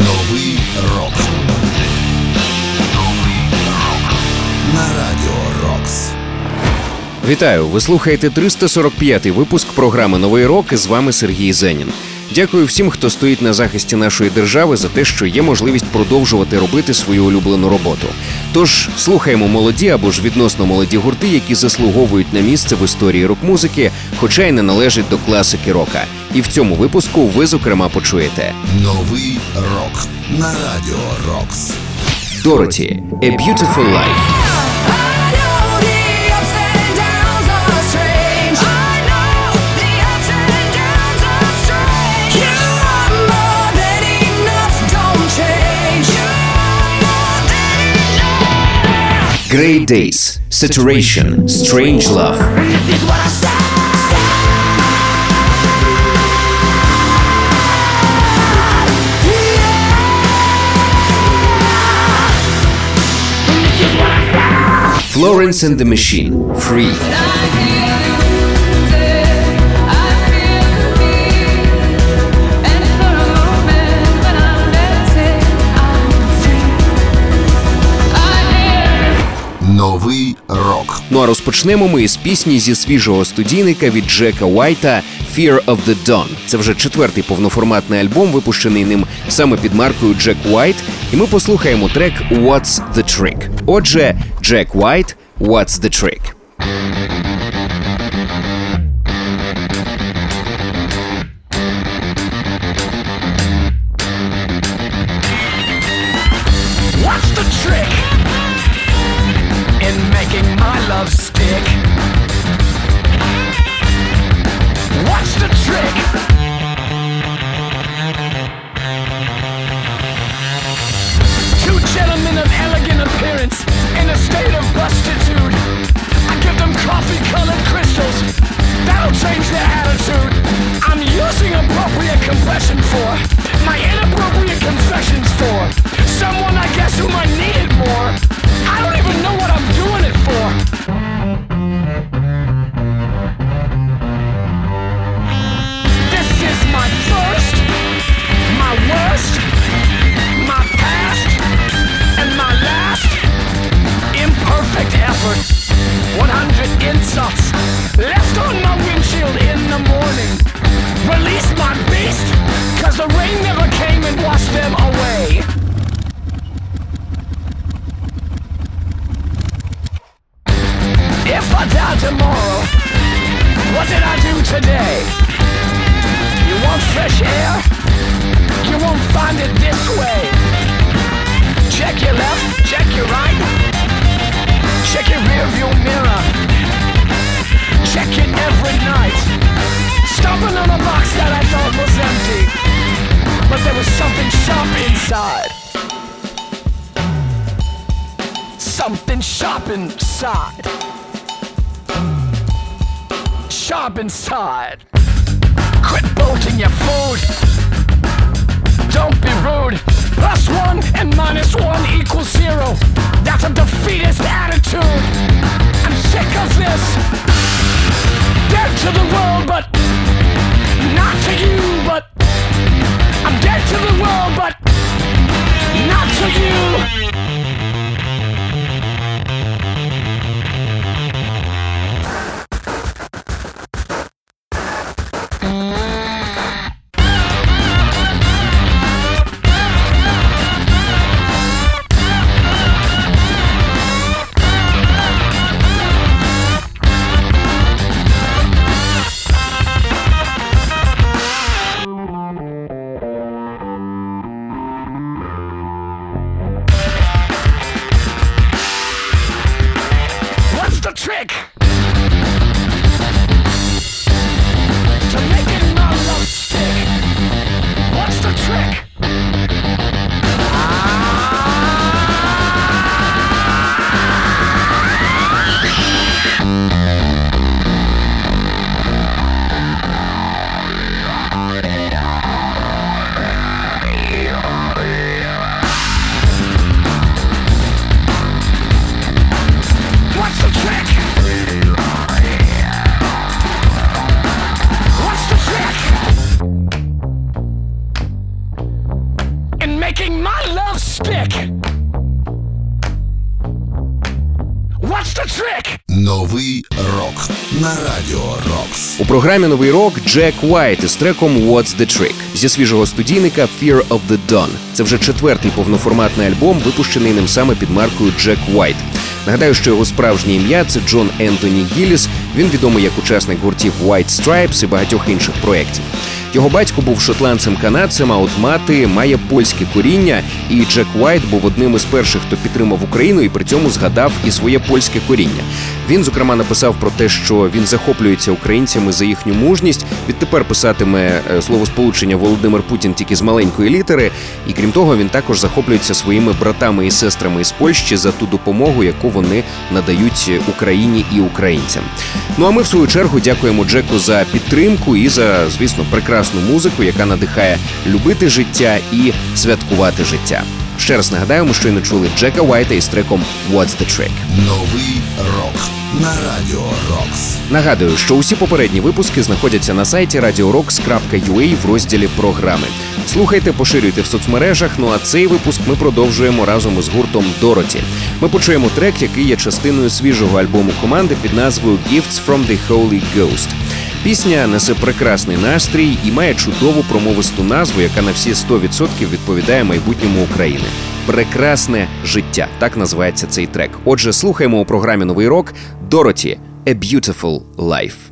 Новий рок. На радіо Рокс. Вітаю! Ви слухаєте 345-й випуск програми Новий рок. З вами Сергій Зенін. Дякую всім, хто стоїть на захисті нашої держави за те, що є можливість продовжувати робити свою улюблену роботу. Тож слухаємо молоді або ж відносно молоді гурти, які заслуговують на місце в історії рок-музики, хоча й не належать до класики рока. І в цьому випуску ви зокрема почуєте Новий рок. На радіо Рокс. Дороті «A Beautiful Life». Great Days, Saturation, Strange Love. Florence and the Machine, Free. Новий рок. Ну а розпочнемо ми із пісні зі свіжого студійника від Джека Уайта «Fear of the Dawn». Це вже четвертий повноформатний альбом, випущений ним саме під маркою Джек Уайт. І ми послухаємо трек «What's the Trick». Отже, Джек Уайт «What's the Trick». Something sharp inside. Sharp inside. Quit bolting your food. Don't be rude. Plus one and minus one equals zero. That's a defeatist attitude. I'm sick of this. Dead to the world, but not to you. But I'm dead to the world, but not to you. Новий рок Джек Уайт із треком What's the Trick зі свіжого студійника Fear of the Dawn. Це вже четвертий повноформатний альбом, випущений ним саме під маркою Джек Уайт. Нагадаю, що його справжнє ім'я це Джон Ентоні Гілліс. Він відомий як учасник гуртів White Stripes і багатьох інших проєктів. Його батько був шотландцем-канадцем, а от мати має польське коріння, і Джек Уайт був одним із перших, хто підтримав Україну і при цьому згадав і своє польське коріння. Він, зокрема, написав про те, що він захоплюється українцями за їхню мужність. Відтепер писатиме е, словосполучення Володимир Путін тільки з маленької літери. І крім того, він також захоплюється своїми братами і сестрами із Польщі за ту допомогу, яку вони надають Україні і українцям. Ну а ми в свою чергу дякуємо Джеку за підтримку і за, звісно, прекрасну музику, яка надихає любити життя і святкувати життя. Ще раз нагадаємо, що й не чули Джека Уайта із треком What's the Trick. Новий рок на радіо Рокс. Нагадую, що усі попередні випуски знаходяться на сайті radiorocks.ua в розділі програми. Слухайте, поширюйте в соцмережах. Ну а цей випуск ми продовжуємо разом із гуртом Дороті. Ми почуємо трек, який є частиною свіжого альбому команди під назвою Gifts from the Holy Ghost. Пісня несе прекрасний настрій і має чудову промовисту назву, яка на всі 100% відповідає майбутньому України. Прекрасне життя так називається цей трек. Отже, слухаємо у програмі Новий рок Дороті A Beautiful Life.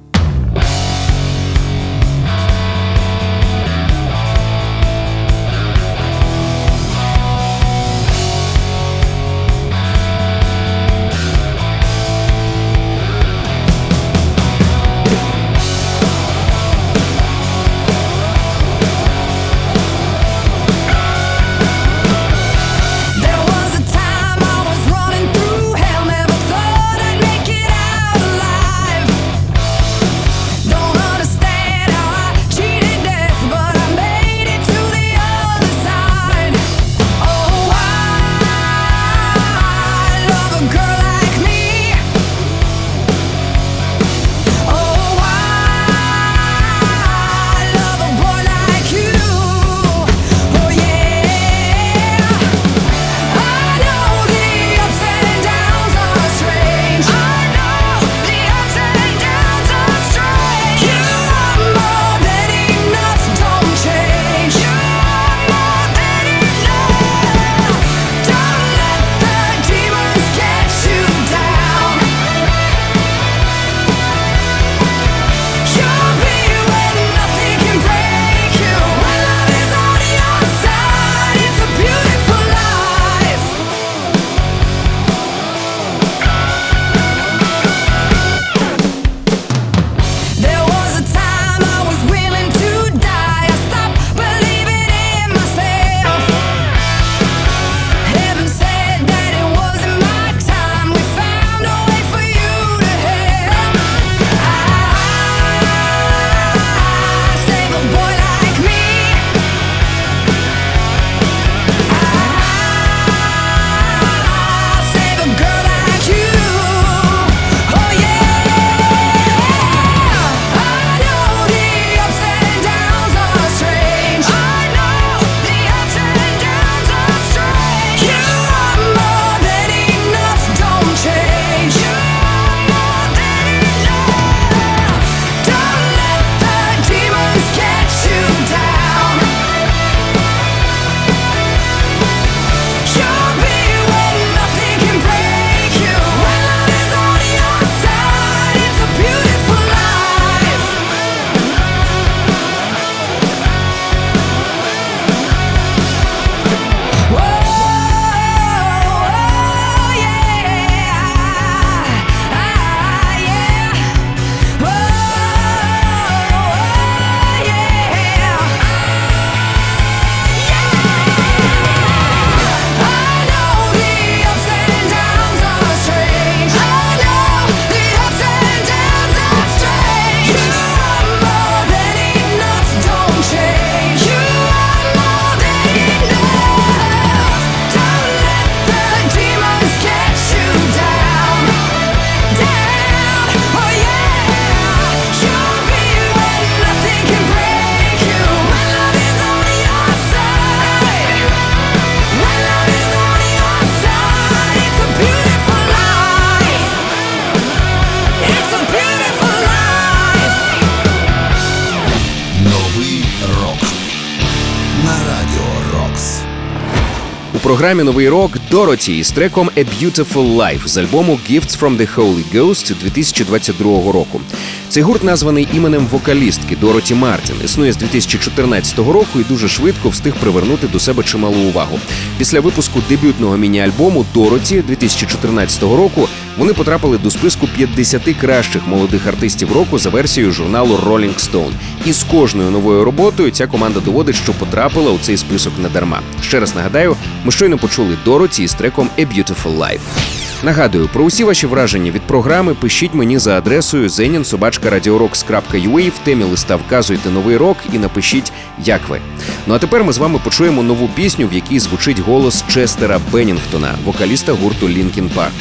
Програмі новий рок Дороті із треком «A Beautiful Life» з альбому «Gifts from the Holy Ghost» 2022 року. Цей гурт названий іменем вокалістки Дороті Мартін. Існує з 2014 року і дуже швидко встиг привернути до себе чималу увагу. Після випуску дебютного міні-альбому Дороті 2014 року вони потрапили до списку 50 кращих молодих артистів року за версією журналу Rolling Stone. І з кожною новою роботою ця команда доводить, що потрапила у цей список недарма. Ще раз нагадаю, ми щойно почули Дороті із треком «A Beautiful Life». Нагадую, про усі ваші враження від програми пишіть мені за адресою zeninsobachka.radiorocks.ua в темі листа вказуйте новий рок і напишіть, як ви. Ну а тепер ми з вами почуємо нову пісню, в якій звучить голос Честера Беннінгтона, вокаліста гурту Лінкін Парк.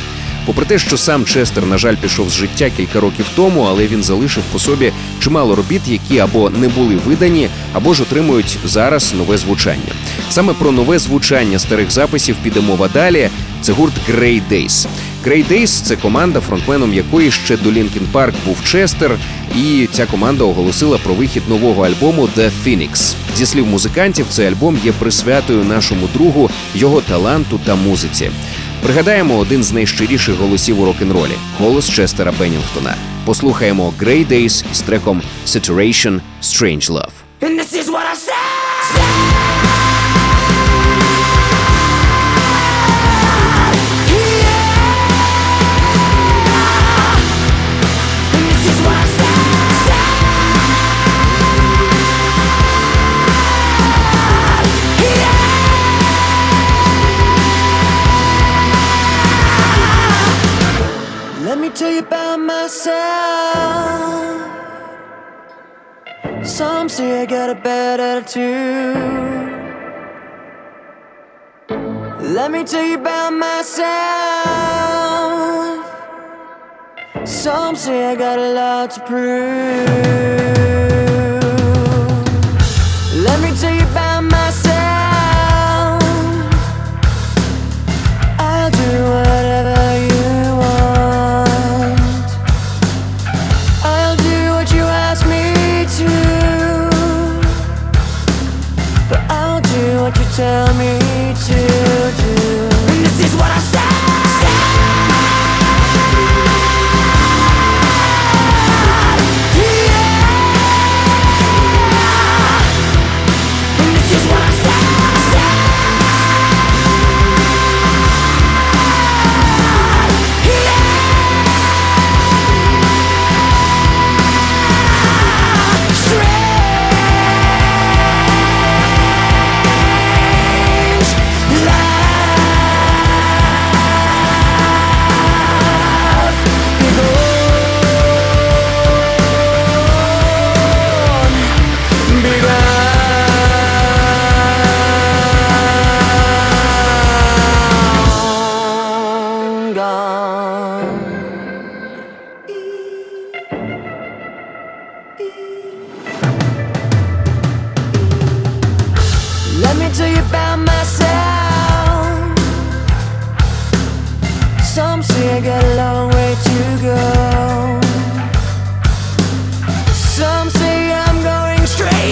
Попри те, що сам Честер, на жаль, пішов з життя кілька років тому, але він залишив по собі чимало робіт, які або не були видані, або ж отримують зараз нове звучання. Саме про нове звучання старих записів піде мова далі. Це гурт Grey Days. Grey Days – це команда, фронтменом якої ще до Лінкін Парк був Честер, і ця команда оголосила про вихід нового альбому The Phoenix. Зі слів музикантів, цей альбом є присвятою нашому другу, його таланту та музиці. Пригадаємо один з найщиріших голосів у рок-н-ролі – голос Честера Беннінгтона. Послухаємо Grey Days з треком Saturation – Strange Love. And this is what I say. Say I got a bad attitude. Let me tell you about myself. Some say I got a lot to prove.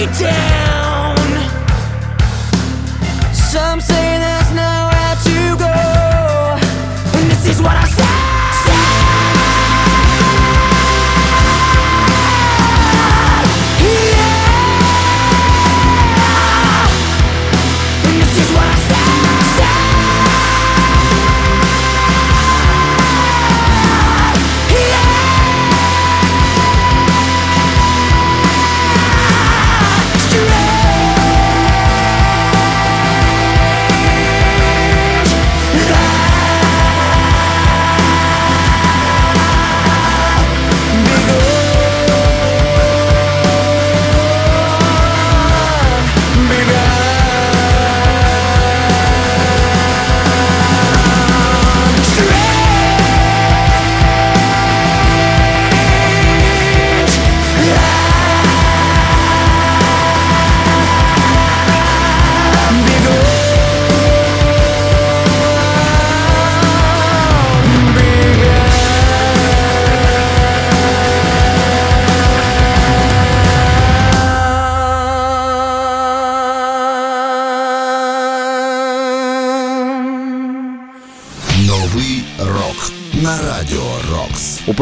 Down. Some say there's nowhere to go. And this is what I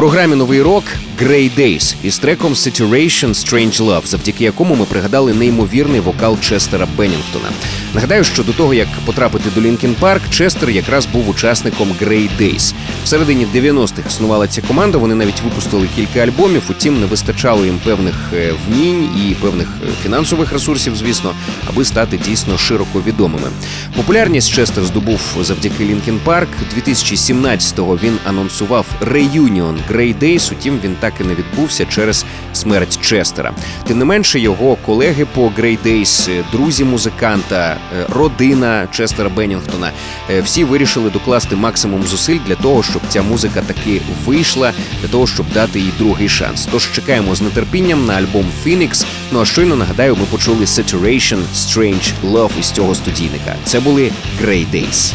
програмі Новий рок Grey Days із треком Saturation Strange Love, завдяки якому ми пригадали неймовірний вокал Честера Беннінгтона. Нагадаю, що до того як потрапити до Лінкін Парк, Честер якраз був учасником Grey Days. В середині 90-х існувала ця команда. Вони навіть випустили кілька альбомів. Утім, не вистачало їм певних е, вмінь і певних е, фінансових ресурсів, звісно, аби стати дійсно широко відомими. Популярність Честер здобув завдяки Лінкін Парк. 2017-го він анонсував реюніон Grey Days, утім він так і не відбувся через смерть Честера. Тим не менше, його колеги по Grey Days, е, друзі музиканта, е, родина Честера Беннінгтона, е, всі вирішили докласти максимум зусиль для того, щоб ця музика таки вийшла, для того, щоб дати їй другий шанс. Тож чекаємо з нетерпінням на альбом Phoenix. Ну а щойно нагадаю, ми почули Saturation Strange Love із цього студійника. Це були Grey Days.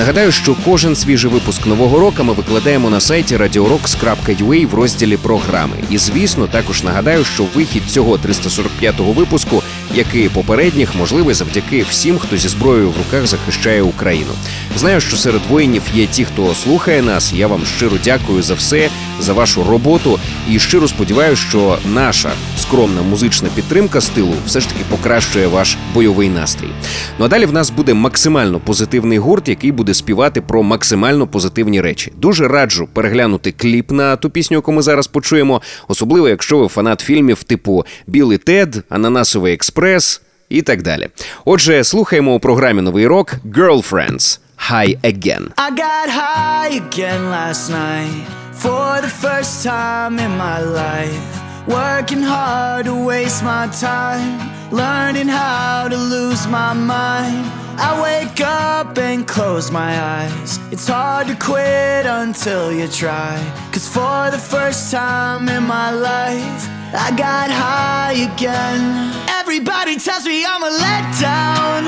Нагадаю, що кожен свіжий випуск нового року ми викладаємо на сайті radiorocks.ua в розділі програми. І звісно, також нагадаю, що вихід цього 345-го випуску, як і попередніх, можливий завдяки всім, хто зі зброєю в руках захищає Україну. Знаю, що серед воїнів є ті, хто слухає нас. Я вам щиро дякую за все, за вашу роботу і щиро сподіваюся, що наша скромна музична підтримка стилу все ж таки покращує ваш бойовий настрій. Ну а далі в нас буде максимально позитивний гурт, який буде співати про максимально позитивні речі. Дуже раджу переглянути кліп на ту пісню, яку ми зараз почуємо, особливо якщо ви фанат фільмів типу Білий Тед, Ананасовий експрес і так далі. Отже, слухаємо у програмі Новий рок Girlfriends High Again. I got high again last night for the first time in my life. Working hard to waste my time, learning how to lose my mind. I wake up and close my eyes. It's hard to quit until you try. Cause for the first time in my life, I got high again. Everybody tells me I'm a letdown.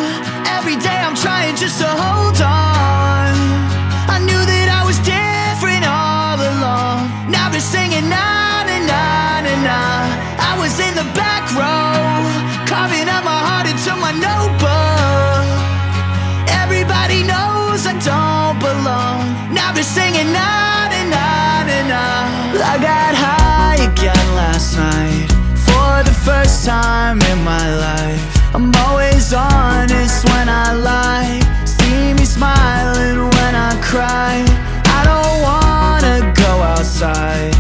Every day I'm trying just to hold on. I knew that I was different all along. Now they're singing na na na na na. I was in the back row, first time in my life. I'm always honest when I lie. See me smiling when I cry. I don't wanna go outside.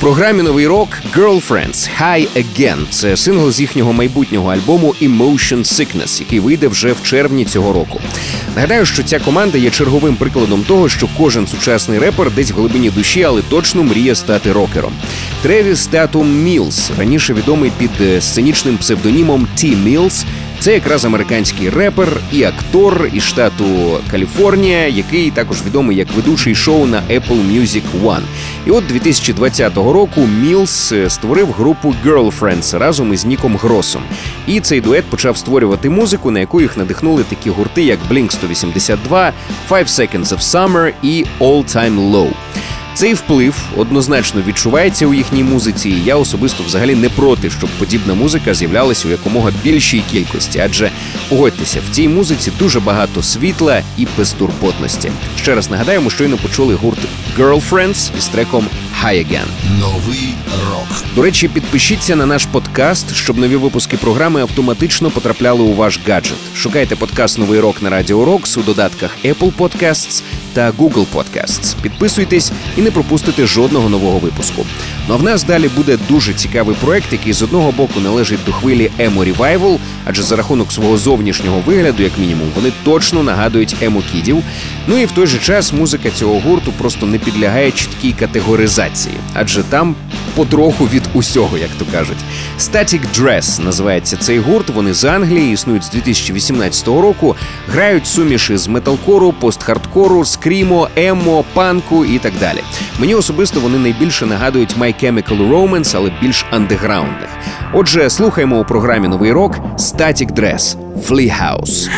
Програмі Новий рок Girlfriends High Again. Це сингл з їхнього майбутнього альбому Emotion Sickness, який вийде вже в червні цього року. Нагадаю, що ця команда є черговим прикладом того, що кожен сучасний репер десь в глибині душі, але точно мріє стати рокером. Тревіс Татум Мілс, раніше відомий під е, сценічним псевдонімом T. Mills, Це якраз американський репер і актор із штату Каліфорнія, який також відомий як ведучий шоу на Apple Music One. І от 2020 року Мілс створив групу Girlfriends разом із Ніком Гросом. І цей дует почав створювати музику, на яку їх надихнули такі гурти, як Blink 182, Five Seconds of Summer і All Time Low. Цей вплив однозначно відчувається у їхній музиці. і Я особисто взагалі не проти, щоб подібна музика з'являлася у якомога більшій кількості, адже погодьтеся, в цій музиці дуже багато світла і безтурботності. Ще раз нагадаємо, щойно почули гурт Girlfriends із треком High Again. Новий рок. До речі, підпишіться на наш подкаст, щоб нові випуски програми автоматично потрапляли у ваш гаджет. Шукайте подкаст Новий рок на Радіо Рокс у додатках Apple Podcasts та Google Podcasts. Підписуйтесь і не пропустите жодного нового випуску. Ну а в нас далі буде дуже цікавий проект, який з одного боку належить до хвилі Емо Revival, адже за рахунок свого зовнішнього вигляду, як мінімум, вони точно нагадують емо кідів. Ну і в той же час музика цього гурту просто не підлягає чіткій категоризації, адже там потроху від усього, як то кажуть. Static Dress називається цей гурт. Вони з Англії існують з 2018 року. Грають суміші з металкору, постхардкору, скрімо, емо, панку і так далі. Мені особисто вони найбільше нагадують My Chemical Romance, але більш андеграундних. Отже, слухаємо у програмі Новий рок Static Dress Flea House.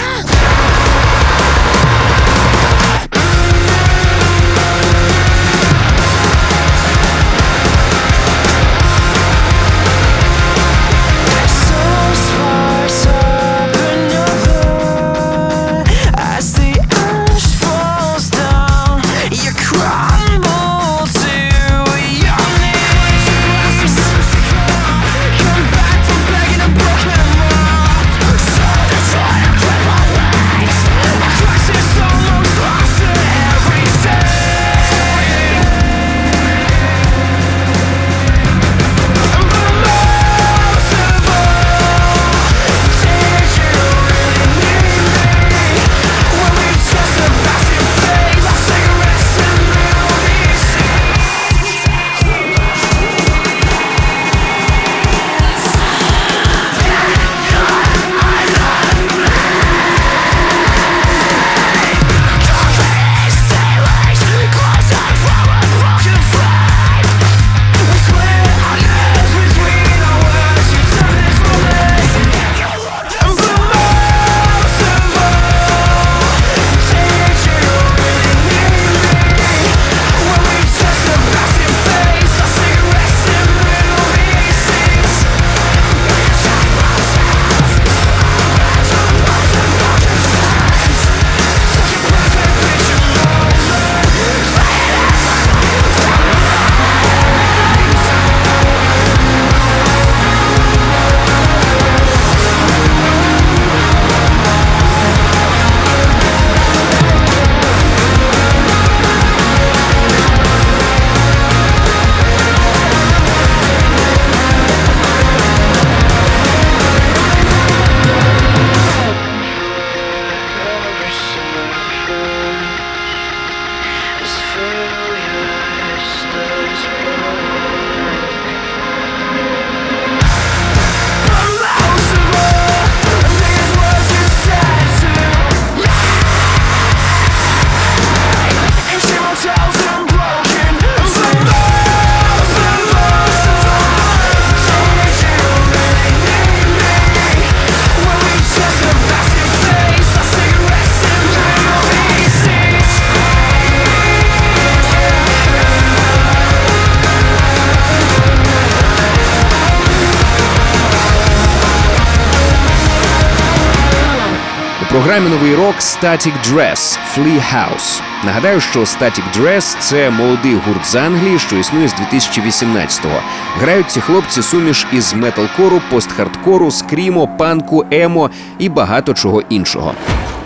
Static Dress Flea House. Нагадаю, що Static Dress – це молодий гурт з Англії, що існує з 2018-го. Грають ці хлопці суміш із металкору, постхардкору, скрімо, панку, емо і багато чого іншого.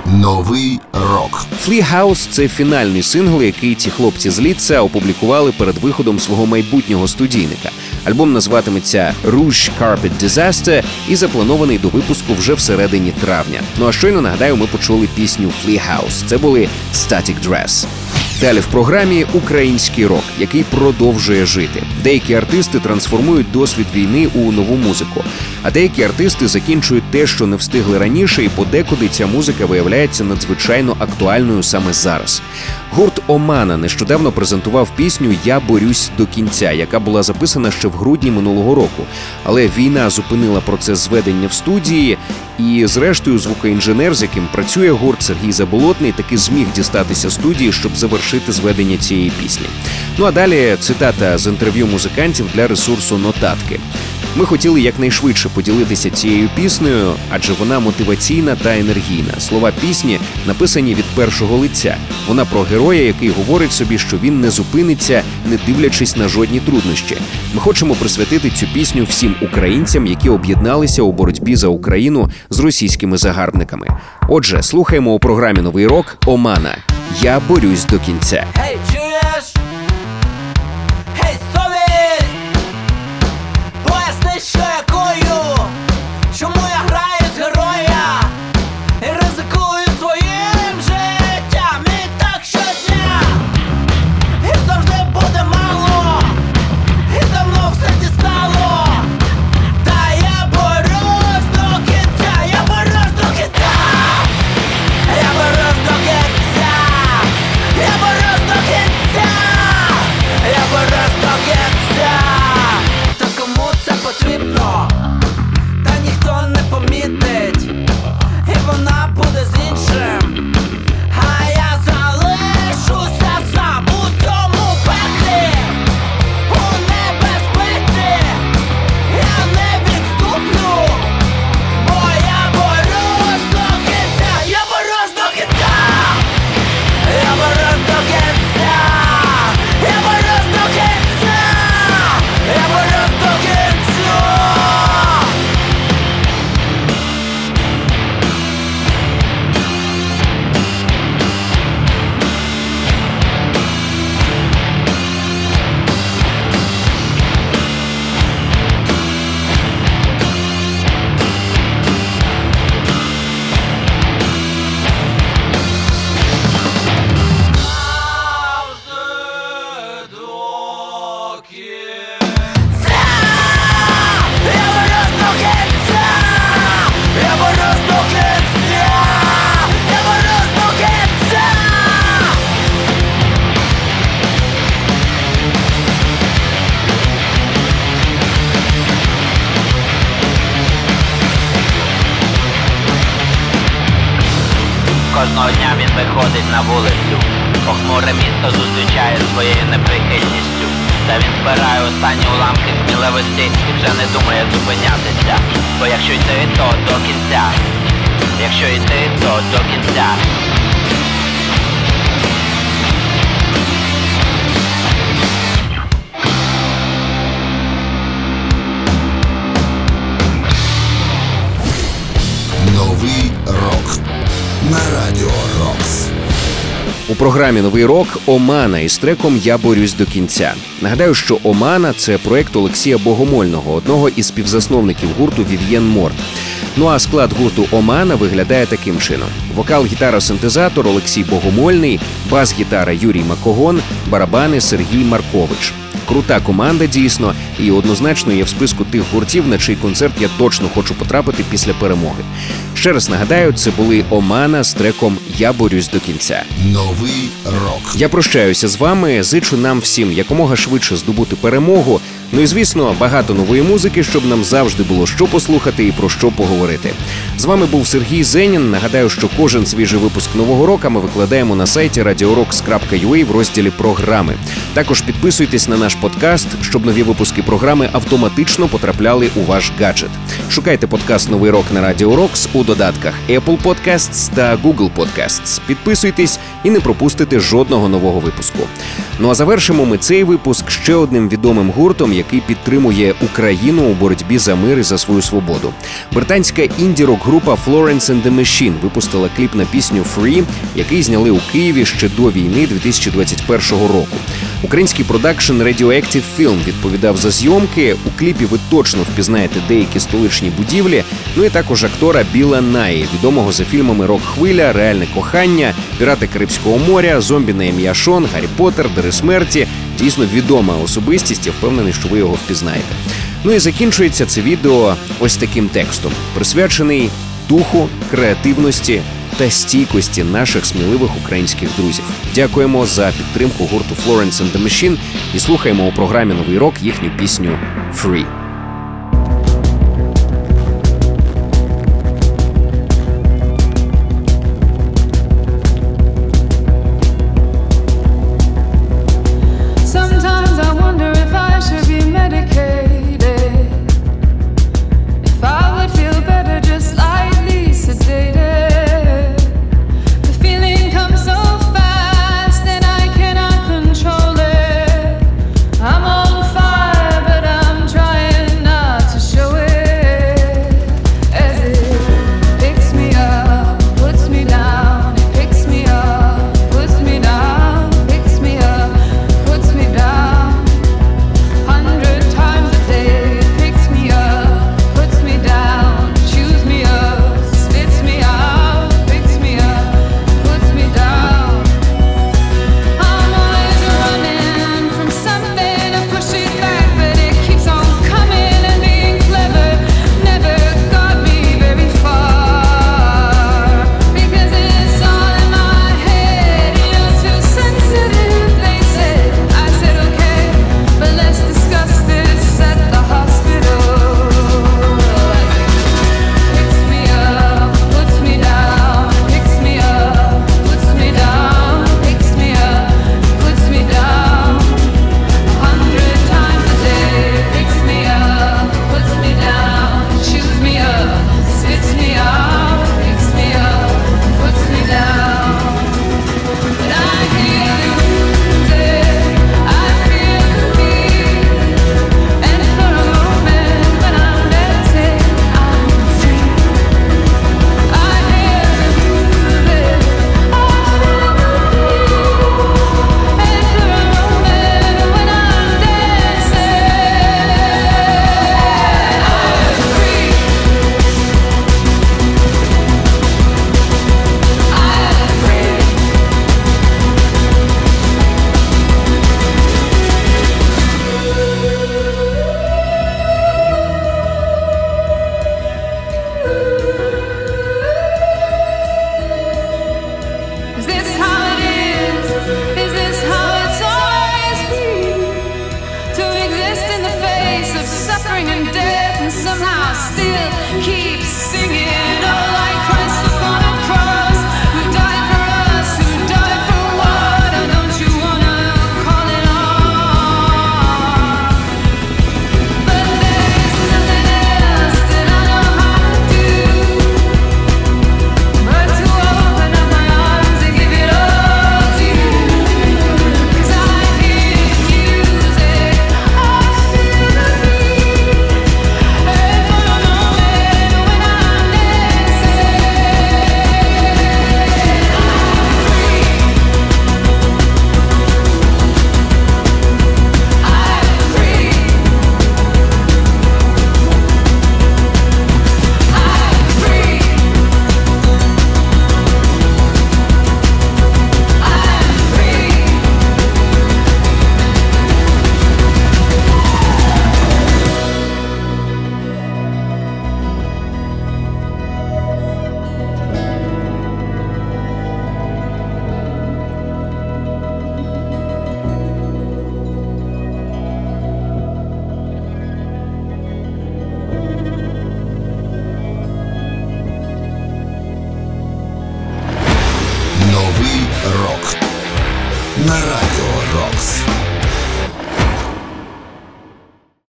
Новий рок. Flea House – це фінальний сингл, який ці хлопці з Ліца опублікували перед виходом свого майбутнього студійника. Альбом називатиметься Rouge Carpet Disaster і запланований до випуску вже всередині травня. Ну а щойно нагадаю, ми почули пісню Flea House. Це були Static Dress. Далі в програмі український рок, який продовжує жити. Деякі артисти трансформують досвід війни у нову музику, а деякі артисти закінчують те, що не встигли раніше, і подекуди ця музика виявляється надзвичайно актуальною саме зараз. Гурт Омана нещодавно презентував пісню Я борюсь до кінця, яка була записана ще в грудні минулого року. Але війна зупинила процес зведення в студії, і зрештою звукоінженер, з яким працює гурт Сергій Заболотний, таки зміг дістатися студії, щоб завершити зведення цієї пісні. Ну а далі цитата з інтерв'ю музикантів для ресурсу Нотатки. Ми хотіли якнайшвидше поділитися цією піснею, адже вона мотиваційна та енергійна. Слова пісні написані від першого лиця. Вона про героя, який говорить собі, що він не зупиниться, не дивлячись на жодні труднощі. Ми хочемо присвятити цю пісню всім українцям, які об'єдналися у боротьбі за Україну з російськими загарбниками. Отже, слухаємо у програмі Новий рок Омана. Я борюсь до кінця. Кожного дня він виходить на вулицю. Похмуре місто зустрічає своєю неприхильністю. Та він збирає останні уламки сміливості і вже не думає зупинятися. Бо якщо йти, то до кінця. Якщо йти, то до кінця. У програмі Новий рок Омана із треком Я борюсь до кінця. Нагадаю, що Омана це проект Олексія Богомольного, одного із співзасновників гурту Вів'єн Морт. Ну а склад гурту Омана виглядає таким чином: вокал, гітара, синтезатор Олексій Богомольний, бас-гітара Юрій Макогон, барабани Сергій Маркович. Крута команда дійсно, і однозначно є в списку тих гуртів, на чий концерт я точно хочу потрапити після перемоги. Ще раз нагадаю, це були Омана з треком Я борюсь до кінця. Новий рок. Я прощаюся з вами. Зичу нам всім якомога швидше здобути перемогу. Ну і звісно, багато нової музики, щоб нам завжди було що послухати і про що поговорити. З вами був Сергій Зенін. Нагадаю, що кожен свіжий випуск нового року ми викладаємо на сайті radiorocks.ua в розділі програми. Також підписуйтесь на наш подкаст, щоб нові випуски програми автоматично потрапляли у ваш гаджет. Шукайте подкаст Новий рок на Радіо Рокс у додатках Apple Podcasts та Google Podcasts. Підписуйтесь і не пропустите жодного нового випуску. Ну а завершимо ми цей випуск ще одним відомим гуртом, який підтримує Україну у боротьбі за мир і за свою свободу. Британська інді-рок група Florence and the Machine випустила кліп на пісню Free, який зняли у Києві ще до війни 2021 року. Український продакшн Radioactive Film відповідав за зйомки. У кліпі ви точно впізнаєте деякі столичні будівлі. Ну і також актора Біла Наї, відомого за фільмами Рок Хвиля, Реальне кохання, Пірати Карибського моря, Зомбі на ім'я Шон, Гаррі Поттер, Дари смерті. Дійсно відома особистість. Я впевнений, що ви його впізнаєте. Ну і закінчується це відео ось таким текстом, присвячений духу, креативності та стійкості наших сміливих українських друзів. Дякуємо за підтримку гурту Florence and the Machine і слухаємо у програмі Новий рок їхню пісню «Free».